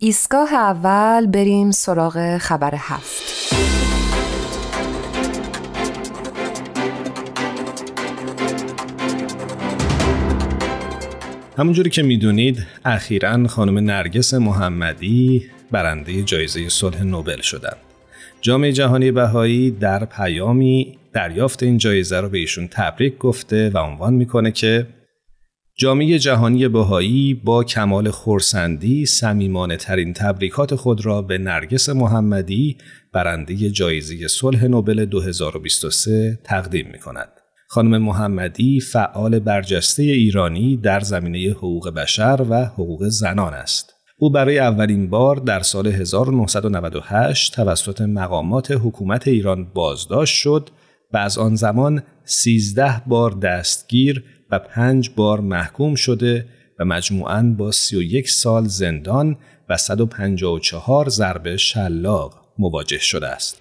ایستگاه اول بریم سراغ خبر هفت همونجوری که می‌دونید اخیرا خانم نرگس محمدی برنده جایزه صلح نوبل شدند. جامعه جهانی بهایی در پیامی دریافت این جایزه رو به ایشون تبریک گفته و عنوان می‌کنه که جامعه جهانی بهایی با کمال خورسندی صمیمانه ترین تبریکات خود را به نرگس محمدی برنده جایزه صلح نوبل 2023 تقدیم می کند. خانم محمدی فعال برجسته ایرانی در زمینه حقوق بشر و حقوق زنان است. او برای اولین بار در سال 1998 توسط مقامات حکومت ایران بازداشت شد و از آن زمان 13 بار دستگیر و 5 بار محکوم شده و مجموعاً با 31 سال زندان و 154 ضربه شلاق مواجه شده است.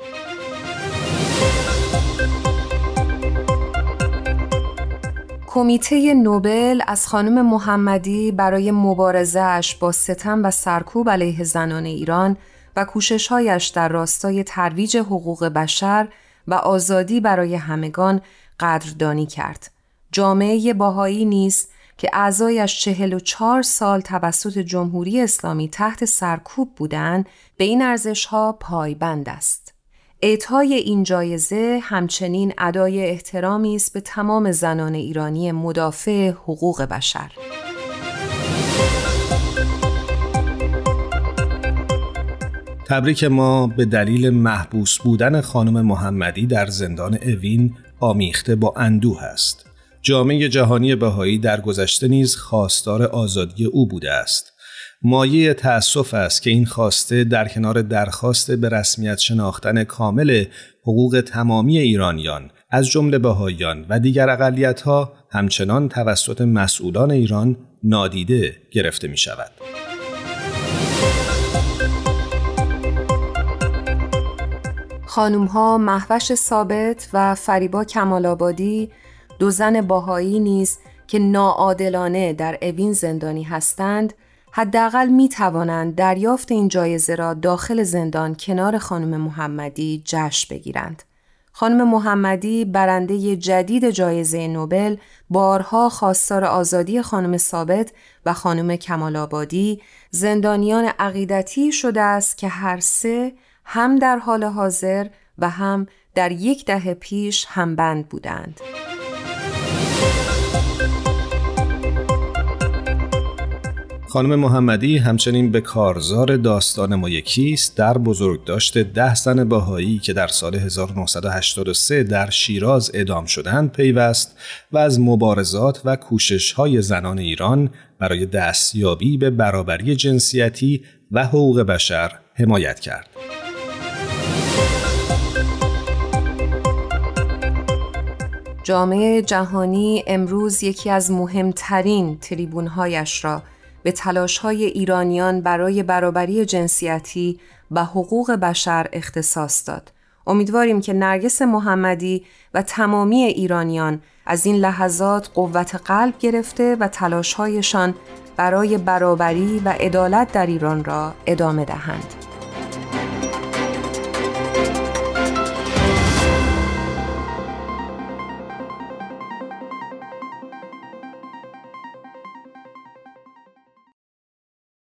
کمیته نوبل از خانم محمدی برای مبارزهش با ستم و سرکوب علیه زنان ایران و کوششهایش در راستای ترویج حقوق بشر و آزادی برای همگان قدردانی کرد. جامعه باهایی نیز که اعضایش چهل و چار سال توسط جمهوری اسلامی تحت سرکوب بودند به این ارزشها پایبند است. اعطای این جایزه همچنین ادای احترامی است به تمام زنان ایرانی مدافع حقوق بشر. تبریک ما به دلیل محبوس بودن خانم محمدی در زندان اوین آمیخته با اندوه است. جامعه جهانی بهایی در گذشته نیز خواستار آزادی او بوده است. مایه تأسف است که این خواسته در کنار درخواست به رسمیت شناختن کامل حقوق تمامی ایرانیان از جمله بهاییان و دیگر اقلیت‌ها همچنان توسط مسئولان ایران نادیده گرفته می شود. خانوم ها محوش ثابت و فریبا کمالابادی دو زن باهایی نیز که ناعادلانه در اوین زندانی هستند حداقل می توانند دریافت این جایزه را داخل زندان کنار خانم محمدی جشن بگیرند. خانم محمدی برنده جدید جایزه نوبل بارها خواستار آزادی خانم ثابت و خانم کمال آبادی زندانیان عقیدتی شده است که هر سه هم در حال حاضر و هم در یک دهه پیش همبند بودند. خانم محمدی همچنین به کارزار داستان ما یکیست در بزرگداشت ده زن باهایی که در سال 1983 در شیراز اعدام شدند پیوست و از مبارزات و کوشش های زنان ایران برای دستیابی به برابری جنسیتی و حقوق بشر حمایت کرد. جامعه جهانی امروز یکی از مهمترین تریبونهایش را به تلاشهای ایرانیان برای برابری جنسیتی و حقوق بشر اختصاص داد. امیدواریم که نرگس محمدی و تمامی ایرانیان از این لحظات قوت قلب گرفته و تلاشهایشان برای برابری و عدالت در ایران را ادامه دهند.